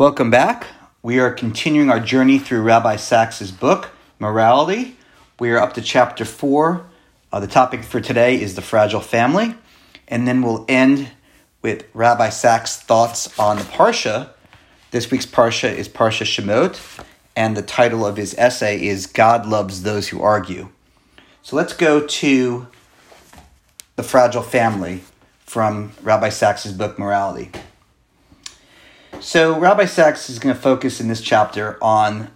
Welcome back. We are continuing our journey through Rabbi Sacks's book, Morality. We are up to chapter 4. Uh, the topic for today is the fragile family. And then we'll end with Rabbi Sacks' thoughts on the Parsha. This week's Parsha is Parsha Shemot, and the title of his essay is God Loves Those Who Argue. So let's go to the fragile family from Rabbi Sacks's book, Morality. So, Rabbi Sacks is going to focus in this chapter on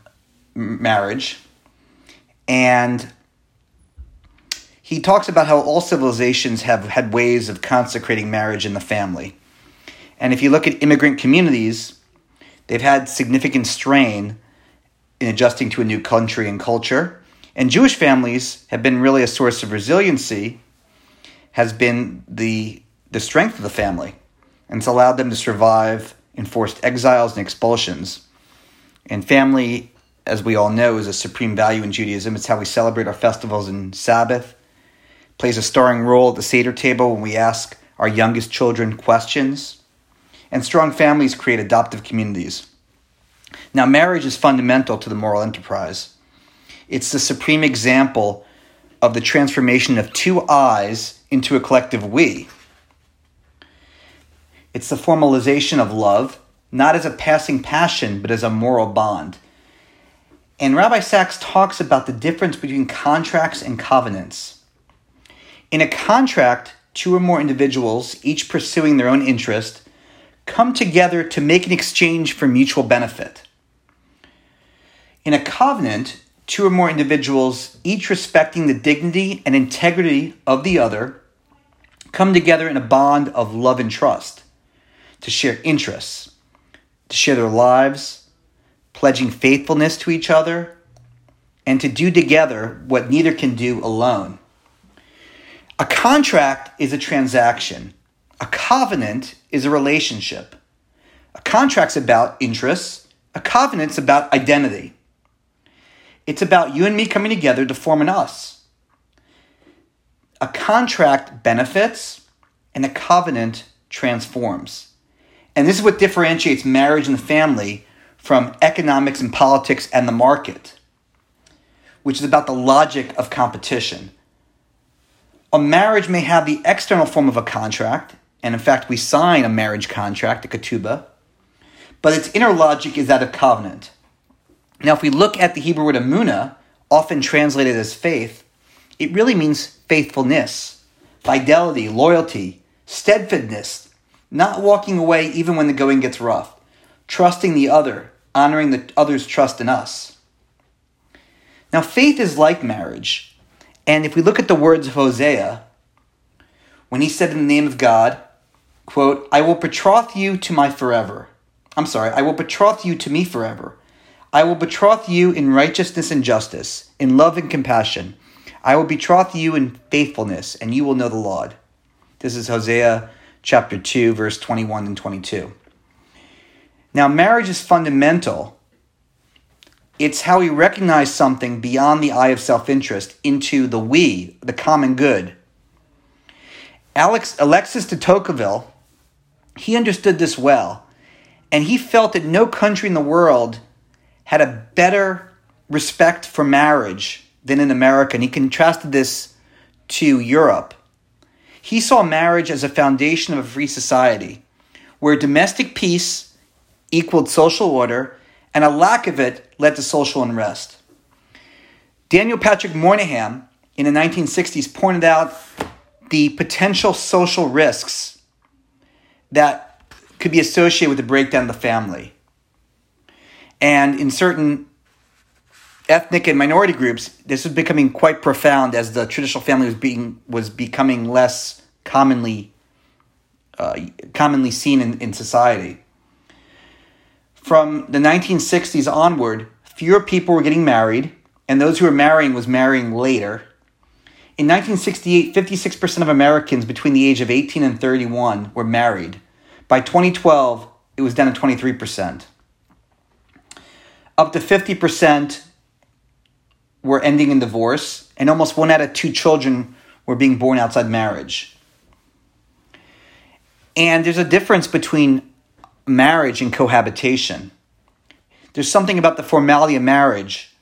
marriage. And he talks about how all civilizations have had ways of consecrating marriage in the family. And if you look at immigrant communities, they've had significant strain in adjusting to a new country and culture. And Jewish families have been really a source of resiliency, has been the, the strength of the family. And it's allowed them to survive enforced exiles and expulsions. And family, as we all know, is a supreme value in Judaism. It's how we celebrate our festivals and Sabbath. It plays a starring role at the Seder table when we ask our youngest children questions. And strong families create adoptive communities. Now, marriage is fundamental to the moral enterprise. It's the supreme example of the transformation of two I's into a collective we. It's the formalization of love, not as a passing passion, but as a moral bond. And Rabbi Sacks talks about the difference between contracts and covenants. In a contract, two or more individuals, each pursuing their own interest, come together to make an exchange for mutual benefit. In a covenant, two or more individuals, each respecting the dignity and integrity of the other, come together in a bond of love and trust to share interests, to share their lives, pledging faithfulness to each other, and to do together what neither can do alone. A contract is a transaction. A covenant is a relationship. A contract's about interests. A covenant's about identity. It's about you and me coming together to form an us. A contract benefits and a covenant transforms. And this is what differentiates marriage and the family from economics and politics and the market, which is about the logic of competition. A marriage may have the external form of a contract, and in fact, we sign a marriage contract, a ketubah, but its inner logic is that of covenant. Now, if we look at the Hebrew word emunah, often translated as faith, it really means faithfulness, fidelity, loyalty, steadfastness, not walking away even when the going gets rough, trusting the other, honoring the other's trust in us. Now, faith is like marriage. And if we look at the words of Hosea, when he said in the name of God, quote, I will betroth you to my forever. I'm sorry, I will betroth you to me forever. I will betroth you in righteousness and justice, in love and compassion. I will betroth you in faithfulness, and you will know the Lord. This is Hosea chapter 2, verse 21 and 22. Now, marriage is fundamental. It's how we recognize something beyond the eye of self interest into the we, the common good. Alex, Alexis de Tocqueville, he understood this well, and he felt that no country in the world had a better respect for marriage than in America. And he contrasted this to Europe. He saw marriage as a foundation of a free society where domestic peace equaled social order and a lack of it led to social unrest. Daniel Patrick Moynihan in the 1960s pointed out the potential social risks that could be associated with the breakdown of the family. And in certain ethnic and minority groups, this was becoming quite profound as the traditional family was being was becoming less commonly uh, commonly seen in, in society. From the 1960s onward, fewer people were getting married, and those who were marrying was marrying later. In 1968, 56% of Americans between the age of 18 and 31 were married. By 2012, it was down to 23%. Up to 50% were ending in divorce, and almost one out of two children were being born outside marriage. And there's a difference between marriage and cohabitation. There's something about the formality of marriage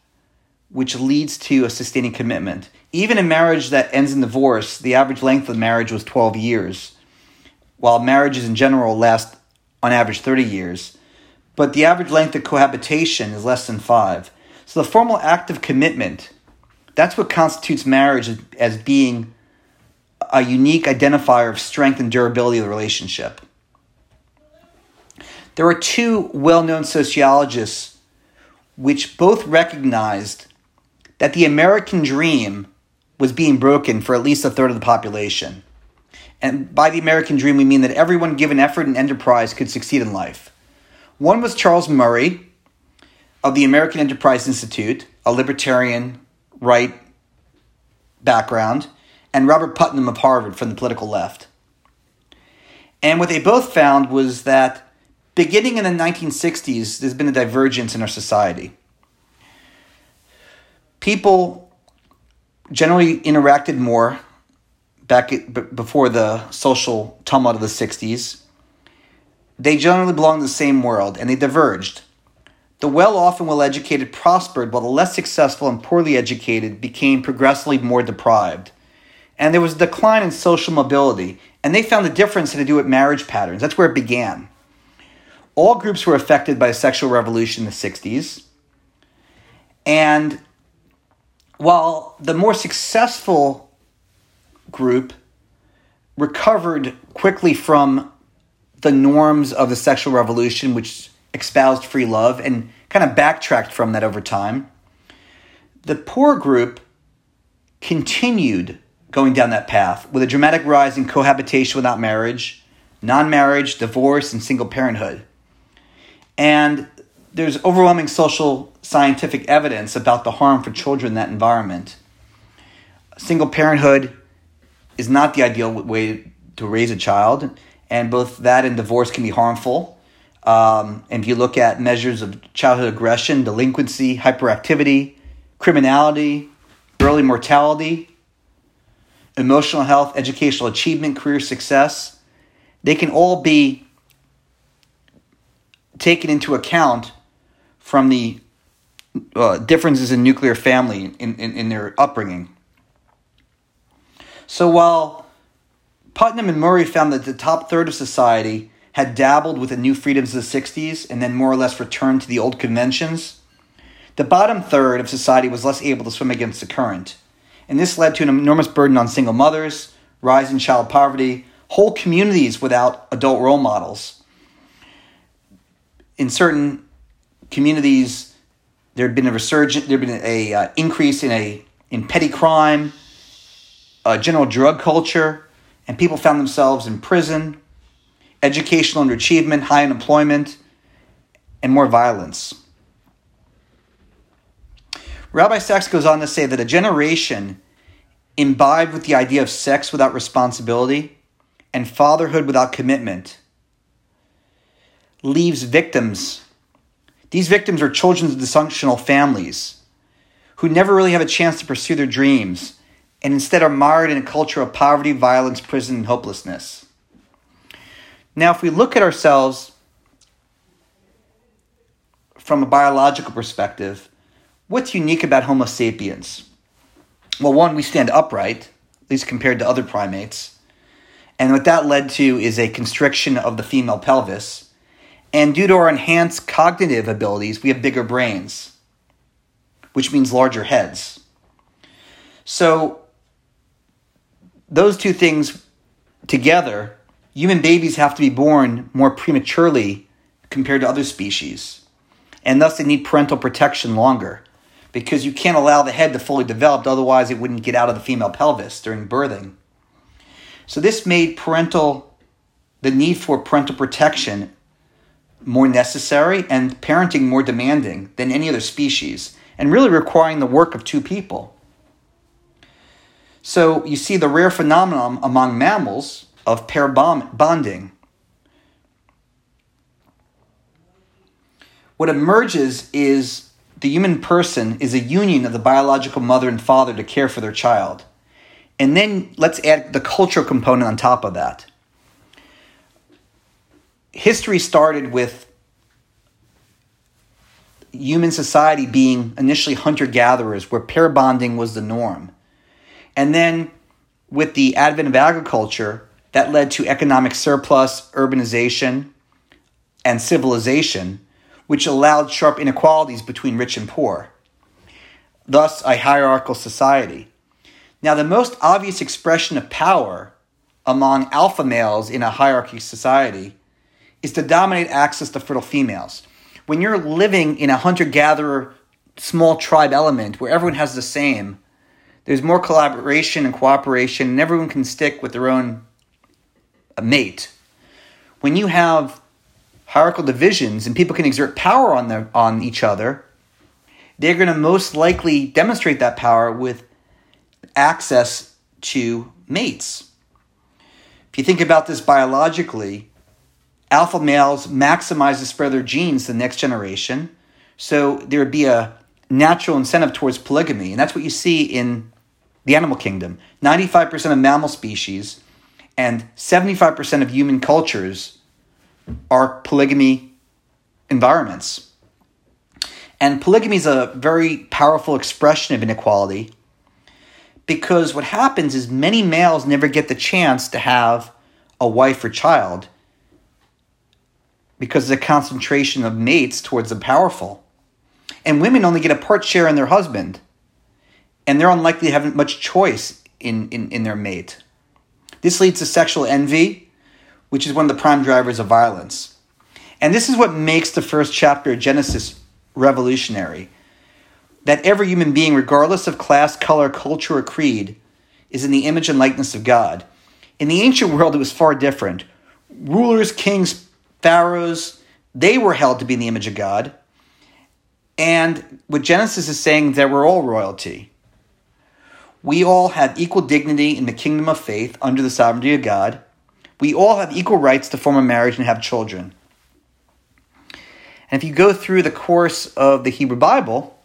which leads to a sustaining commitment. Even in marriage that ends in divorce, the average length of marriage was 12 years, while marriages in general last on average 30 years. But the average length of cohabitation is less than five. So the formal act of commitment, that's what constitutes marriage as being a unique identifier of strength and durability of the relationship. There are two well known sociologists which both recognized that the American dream was being broken for at least a third of the population. And by the American dream, we mean that everyone given effort and enterprise could succeed in life. One was Charles Murray of the American Enterprise Institute, a libertarian right background, and Robert Putnam of Harvard from the political left. And what they both found was that beginning in the 1960s, there's been a divergence in our society. People generally interacted more back before the social tumult of the 60s. They generally belonged to the same world and they diverged. The well off and well educated prospered, while the less successful and poorly educated became progressively more deprived. And there was a decline in social mobility, and they found the difference had to do with marriage patterns. That's where it began. All groups were affected by the sexual revolution in the 60s. And while the more successful group recovered quickly from the norms of the sexual revolution, which espoused free love, and kind of backtracked from that over time. The poor group continued going down that path with a dramatic rise in cohabitation without marriage, non marriage, divorce, and single parenthood. And there's overwhelming social scientific evidence about the harm for children in that environment. Single parenthood is not the ideal way to raise a child, and both that and divorce can be harmful. Um, and if you look at measures of childhood aggression, delinquency, hyperactivity, criminality, early mortality, emotional health, educational achievement, career success, they can all be taken into account from the uh, differences in nuclear family in, in, in their upbringing. So while Putnam and Murray found that the top third of society had dabbled with the new freedoms of the 60s and then more or less returned to the old conventions, the bottom third of society was less able to swim against the current. And this led to an enormous burden on single mothers, rise in child poverty, whole communities without adult role models. In certain communities, there had been a resurgence, there had been a uh, increase in a in petty crime, a general drug culture, and people found themselves in prison, educational underachievement, high unemployment, and more violence. Rabbi Sacks goes on to say that a generation imbibed with the idea of sex without responsibility and fatherhood without commitment leaves victims. These victims are children of dysfunctional families who never really have a chance to pursue their dreams and instead are mired in a culture of poverty, violence, prison, and hopelessness. Now, if we look at ourselves from a biological perspective, what's unique about Homo sapiens? Well, one, we stand upright, at least compared to other primates. And what that led to is a constriction of the female pelvis. And due to our enhanced cognitive abilities, we have bigger brains, which means larger heads. So, those two things together, human babies have to be born more prematurely compared to other species. And thus, they need parental protection longer because you can't allow the head to fully develop, otherwise, it wouldn't get out of the female pelvis during birthing. So, this made parental, the need for parental protection more necessary and parenting more demanding than any other species, and really requiring the work of two people. So you see the rare phenomenon among mammals of pair bonding. What emerges is the human person is a union of the biological mother and father to care for their child. And then let's add the cultural component on top of that. history started with human society being initially hunter gatherers, where pair bonding was the norm. And then with the advent of agriculture, that led to economic surplus, urbanization, and civilization, which allowed sharp inequalities between rich and poor. Thus, a hierarchical society. Now, the most obvious expression of power among alpha males in a hierarchy society is to dominate access to fertile females. When you're living in a hunter gatherer small tribe element where everyone has the same, there's more collaboration and cooperation, and everyone can stick with their own uh, mate. When you have hierarchical divisions and people can exert power on their, on each other, they're going to most likely demonstrate that power with access to mates. If you think about this biologically, alpha males maximize the spread of their genes to the next generation. So there would be a natural incentive towards polygamy. And that's what you see in the animal kingdom. 95% of mammal species and 75% of human cultures are polygamy environments. And polygamy is a very powerful expression of inequality because what happens is many males never get the chance to have a wife or child because of the concentration of mates towards the powerful. And women only get a part share in their husband, and they're unlikely to have much choice in, in, in their mate. This leads to sexual envy, which is one of the prime drivers of violence. And this is what makes the first chapter of Genesis revolutionary that every human being, regardless of class, color, culture, or creed, is in the image and likeness of God. In the ancient world, it was far different. Rulers, kings, pharaohs, they were held to be in the image of God. And what Genesis is saying that we're all royalty. We all have equal dignity in the kingdom of faith under the sovereignty of God. We all have equal rights to form a marriage and have children. And if you go through the course of the Hebrew Bible,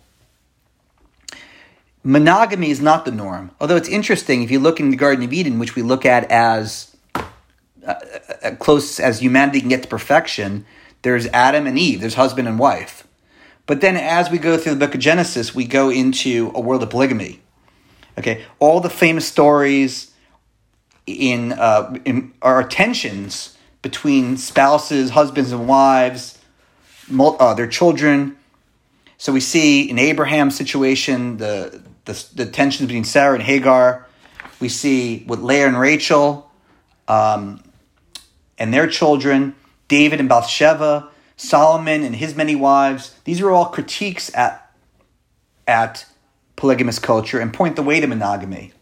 monogamy is not the norm. Although it's interesting, if you look in the Garden of Eden, which we look at as uh, uh, close as humanity can get to perfection, there's Adam and Eve, there's husband and wife. But then as we go through the book of Genesis, we go into a world of polygamy. Okay, all the famous stories in, uh, in are tensions between spouses, husbands and wives, uh, their children. So we see in Abraham's situation the the, the tensions between Sarah and Hagar. We see with Leah and Rachel um, and their children, David and Bathsheba, Solomon and his many wives. These are all critiques at, at polygamous culture and point the way to monogamy.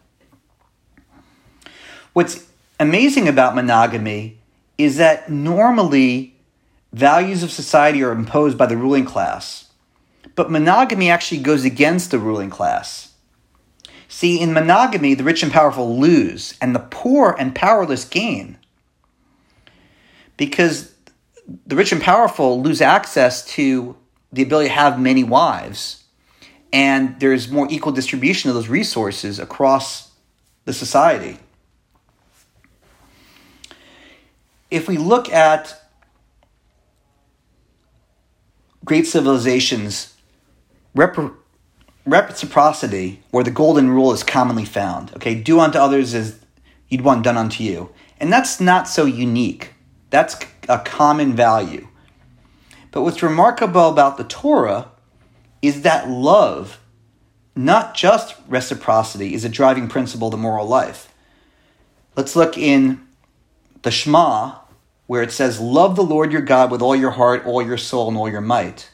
What's amazing about monogamy is that normally values of society are imposed by the ruling class, but monogamy actually goes against the ruling class. See, in monogamy, the rich and powerful lose, and the poor and powerless gain. Because the rich and powerful lose access to the ability to have many wives, and there's more equal distribution of those resources across the society. If we look at great civilizations, rep- reciprocity where the golden rule is commonly found. Okay, do unto others as you'd want done unto you. And that's not so unique. That's a common value. But what's remarkable about the Torah is that love, not just reciprocity, is a driving principle of the moral life. Let's look in the Shema, where it says, Love the Lord your God with all your heart, all your soul, and all your might.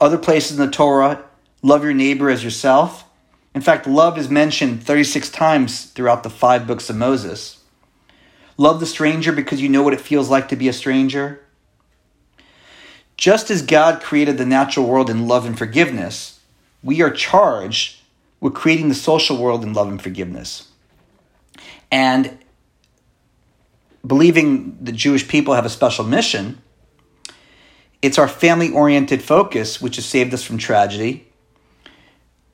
Other places in the Torah, Love your neighbor as yourself. In fact, love is mentioned 36 times throughout the five books of Moses. Love the stranger because you know what it feels like to be a stranger. Just as God created the natural world in love and forgiveness, we are charged with creating the social world in love and forgiveness. And believing the Jewish people have a special mission, it's our family oriented focus which has saved us from tragedy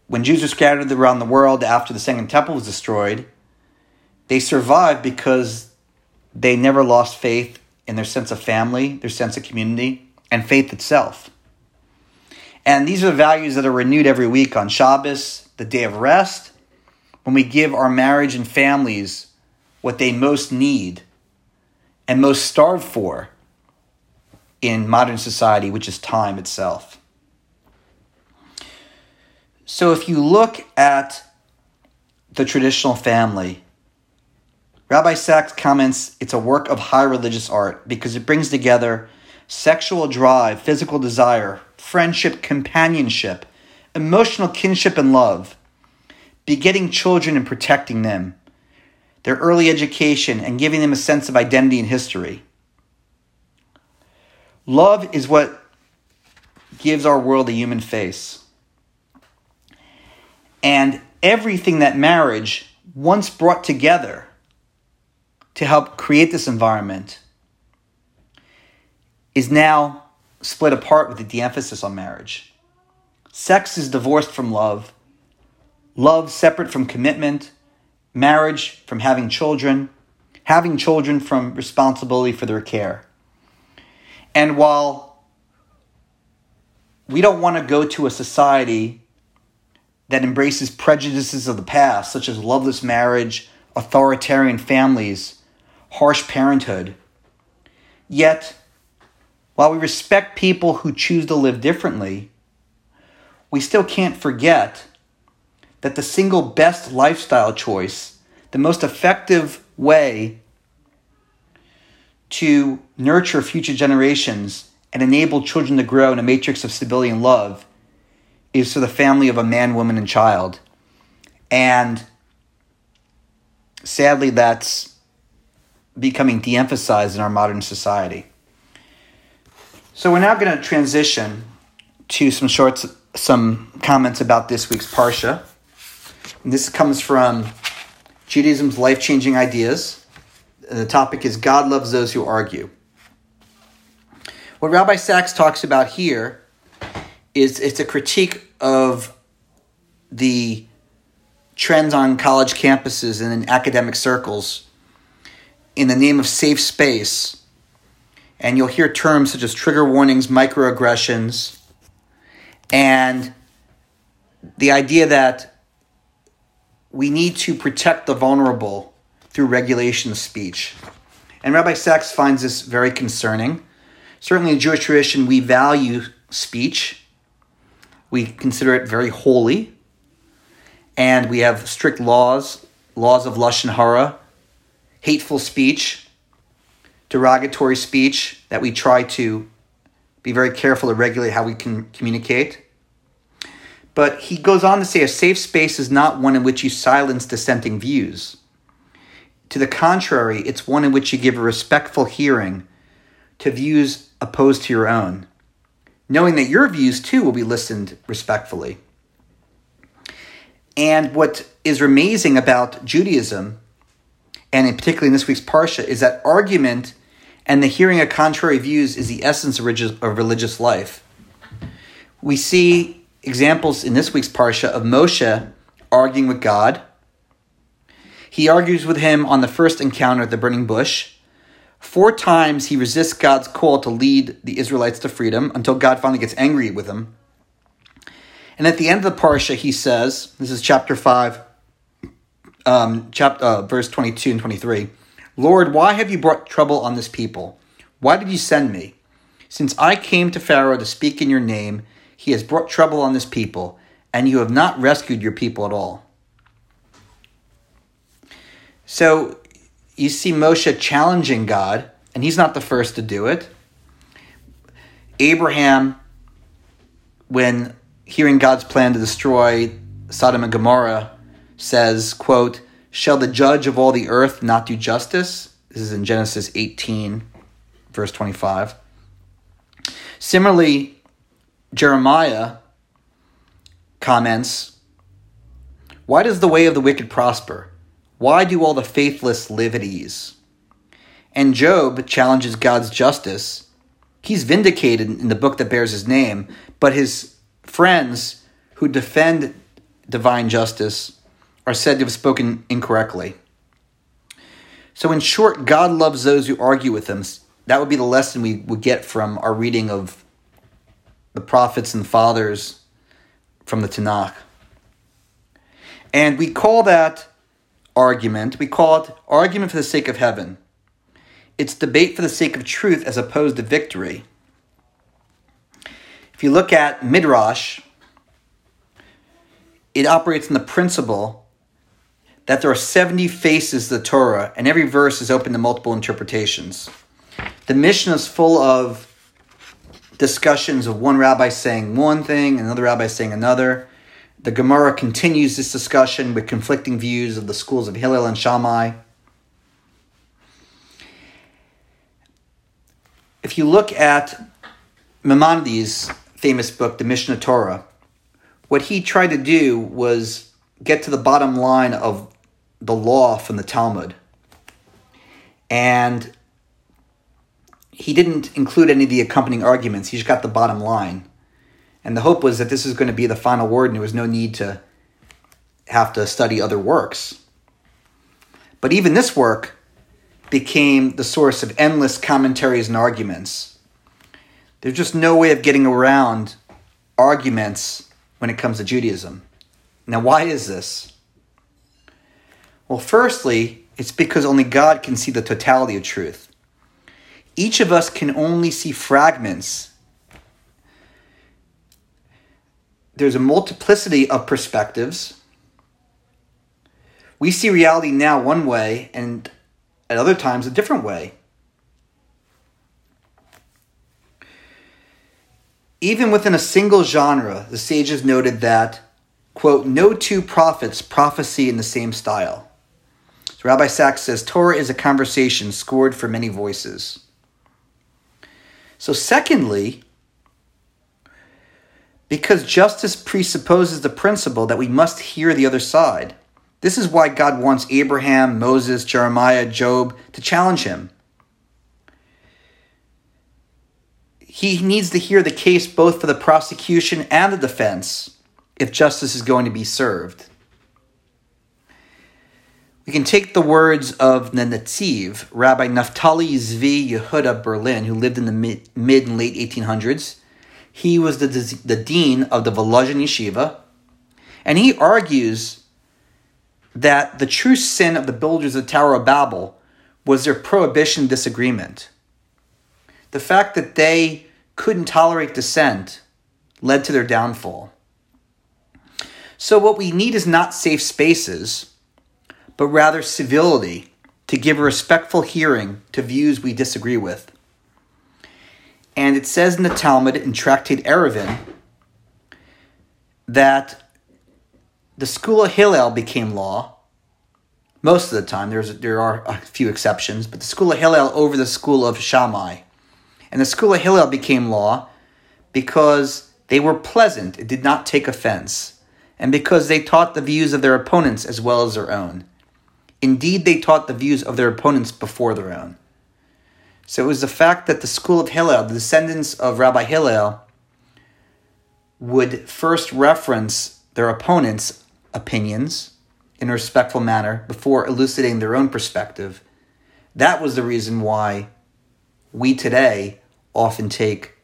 when Jews were scattered around the world after the Second Temple was destroyed, they survived because they never lost faith in their sense of family, their sense of community, and faith itself. And these are the values that are renewed every week on Shabbos, the day of rest, when we give our marriage and families what they most need and most starve for in modern society, which is time itself. So if you look at the traditional family, Rabbi Sacks comments it's a work of high religious art because it brings together sexual drive, physical desire, friendship, companionship, emotional kinship and love, begetting children and protecting them, their early education and giving them a sense of identity and history. Love is what gives our world a human face. And everything that marriage once brought together to help create this environment is now split apart with the de emphasis on marriage. Sex is divorced from love, love separate from commitment, marriage from having children, having children from responsibility for their care. And while we don't want to go to a society that embraces prejudices of the past, such as loveless marriage, authoritarian families, harsh parenthood. Yet, while we respect people who choose to live differently, we still can't forget that the single best lifestyle choice, the most effective way to nurture future generations and enable children to grow in a matrix of stability and love is for the family of a man, woman, and child. And sadly, that's becoming de emphasized in our modern society. So we're now going to transition to some shorts, some comments about this week's Parsha. And this comes from Judaism's Life Changing Ideas. The topic is God loves those who argue. What Rabbi Sacks talks about here is it's a critique of the trends on college campuses and in academic circles in the name of safe space. And you'll hear terms such as trigger warnings, microaggressions, and the idea that we need to protect the vulnerable through regulation of speech. And Rabbi Sacks finds this very concerning. Certainly, in Jewish tradition, we value speech, we consider it very holy, and we have strict laws, laws of Lashon Hara, hateful speech, derogatory speech that we try to be very careful to regulate how we can communicate. But he goes on to say a safe space is not one in which you silence dissenting views. To the contrary, it's one in which you give a respectful hearing to views opposed to your own, knowing that your views too will be listened respectfully. And what is amazing about Judaism and in particularly in this week's Parsha, is that argument and the hearing of contrary views is the essence of religious life. We see examples in this week's Parsha of Moshe arguing with God. He argues with him on the first encounter at the burning bush. Four times he resists God's call to lead the Israelites to freedom until God finally gets angry with him. And at the end of the Parsha, he says, this is chapter 5, um, chapter, uh, verse 22 and 23. Lord, why have you brought trouble on this people? Why did you send me? Since I came to Pharaoh to speak in your name, he has brought trouble on this people, and you have not rescued your people at all. So you see Moshe challenging God, and he's not the first to do it. Abraham, when hearing God's plan to destroy Sodom and Gomorrah, says, quote, Shall the judge of all the earth not do justice? This is in Genesis 18, verse 25. Similarly, Jeremiah comments, Why does the way of the wicked prosper? Why do all the faithless live at ease? And Job challenges God's justice. He's vindicated in the book that bears his name, but his friends who defend divine justice are said to have spoken incorrectly. So, in short, God loves those who argue with him that would be the lesson we would get from our reading of the prophets and fathers from the Tanakh. And we call that argument, we call it argument for the sake of heaven. It's debate for the sake of truth as opposed to victory. If you look at Midrash, it operates in the principle that there are 70 faces to the Torah, and every verse is open to multiple interpretations. The Mishnah is full of discussions of one rabbi saying one thing, and another rabbi saying another. The Gemara continues this discussion with conflicting views of the schools of Hillel and Shammai. If you look at Maimonides' famous book, The Mishnah Torah, what he tried to do was get to the bottom line of the law from the Talmud. And he didn't include any of the accompanying arguments. He just got the bottom line. And the hope was that this is going to be the final word and there was no need to have to study other works. But even this work became the source of endless commentaries and arguments. There's just no way of getting around arguments when it comes to Judaism. Now, why is this? Well, firstly, it's because only God can see the totality of truth. Each of us can only see fragments. There's a multiplicity of perspectives. We see reality now one way and at other times a different way. Even within a single genre, the sages noted that, quote, no two prophets prophesy in the same style. So Rabbi Sacks says Torah is a conversation scored for many voices. So, secondly, because justice presupposes the principle that we must hear the other side. This is why God wants Abraham, Moses, Jeremiah, Job to challenge him. He needs to hear the case both for the prosecution and the defense if justice is going to be served. We can take the words of the Netziv, Rabbi Naftali Zvi Yehuda Berlin, who lived in the mid, mid and late 1800s. He was the, the dean of the Volozhin Yeshiva, and he argues that the true sin of the builders of the Tower of Babel was their prohibition disagreement. The fact that they couldn't tolerate dissent led to their downfall. So, what we need is not safe spaces but rather civility to give a respectful hearing to views we disagree with. And it says in the Talmud in Tractate Eruvin that the school of Hillel became law. Most of the time, there's there are a few exceptions, but the school of Hillel over the school of Shammai. And the school of Hillel became law because they were pleasant, it did not take offense, and because they taught the views of their opponents as well as their own. Indeed, they taught the views of their opponents before their own. So it was the fact that the school of Hillel, the descendants of Rabbi Hillel, would first reference their opponents' opinions in a respectful manner before elucidating their own perspective. That was the reason why we today often take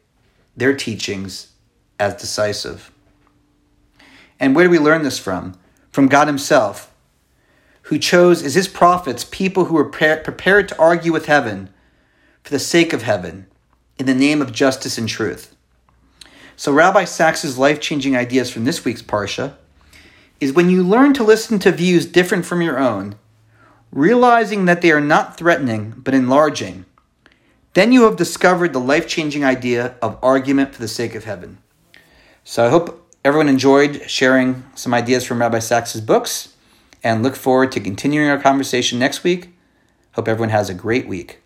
their teachings as decisive. And where do we learn this from? From God Himself, who chose as his prophets people who were prepared to argue with heaven for the sake of heaven in the name of justice and truth. So, Rabbi Sacks's life changing ideas from this week's Parsha is when you learn to listen to views different from your own, realizing that they are not threatening but enlarging, then you have discovered the life changing idea of argument for the sake of heaven. So, I hope everyone enjoyed sharing some ideas from Rabbi Sacks's books and look forward to continuing our conversation next week. Hope everyone has a great week.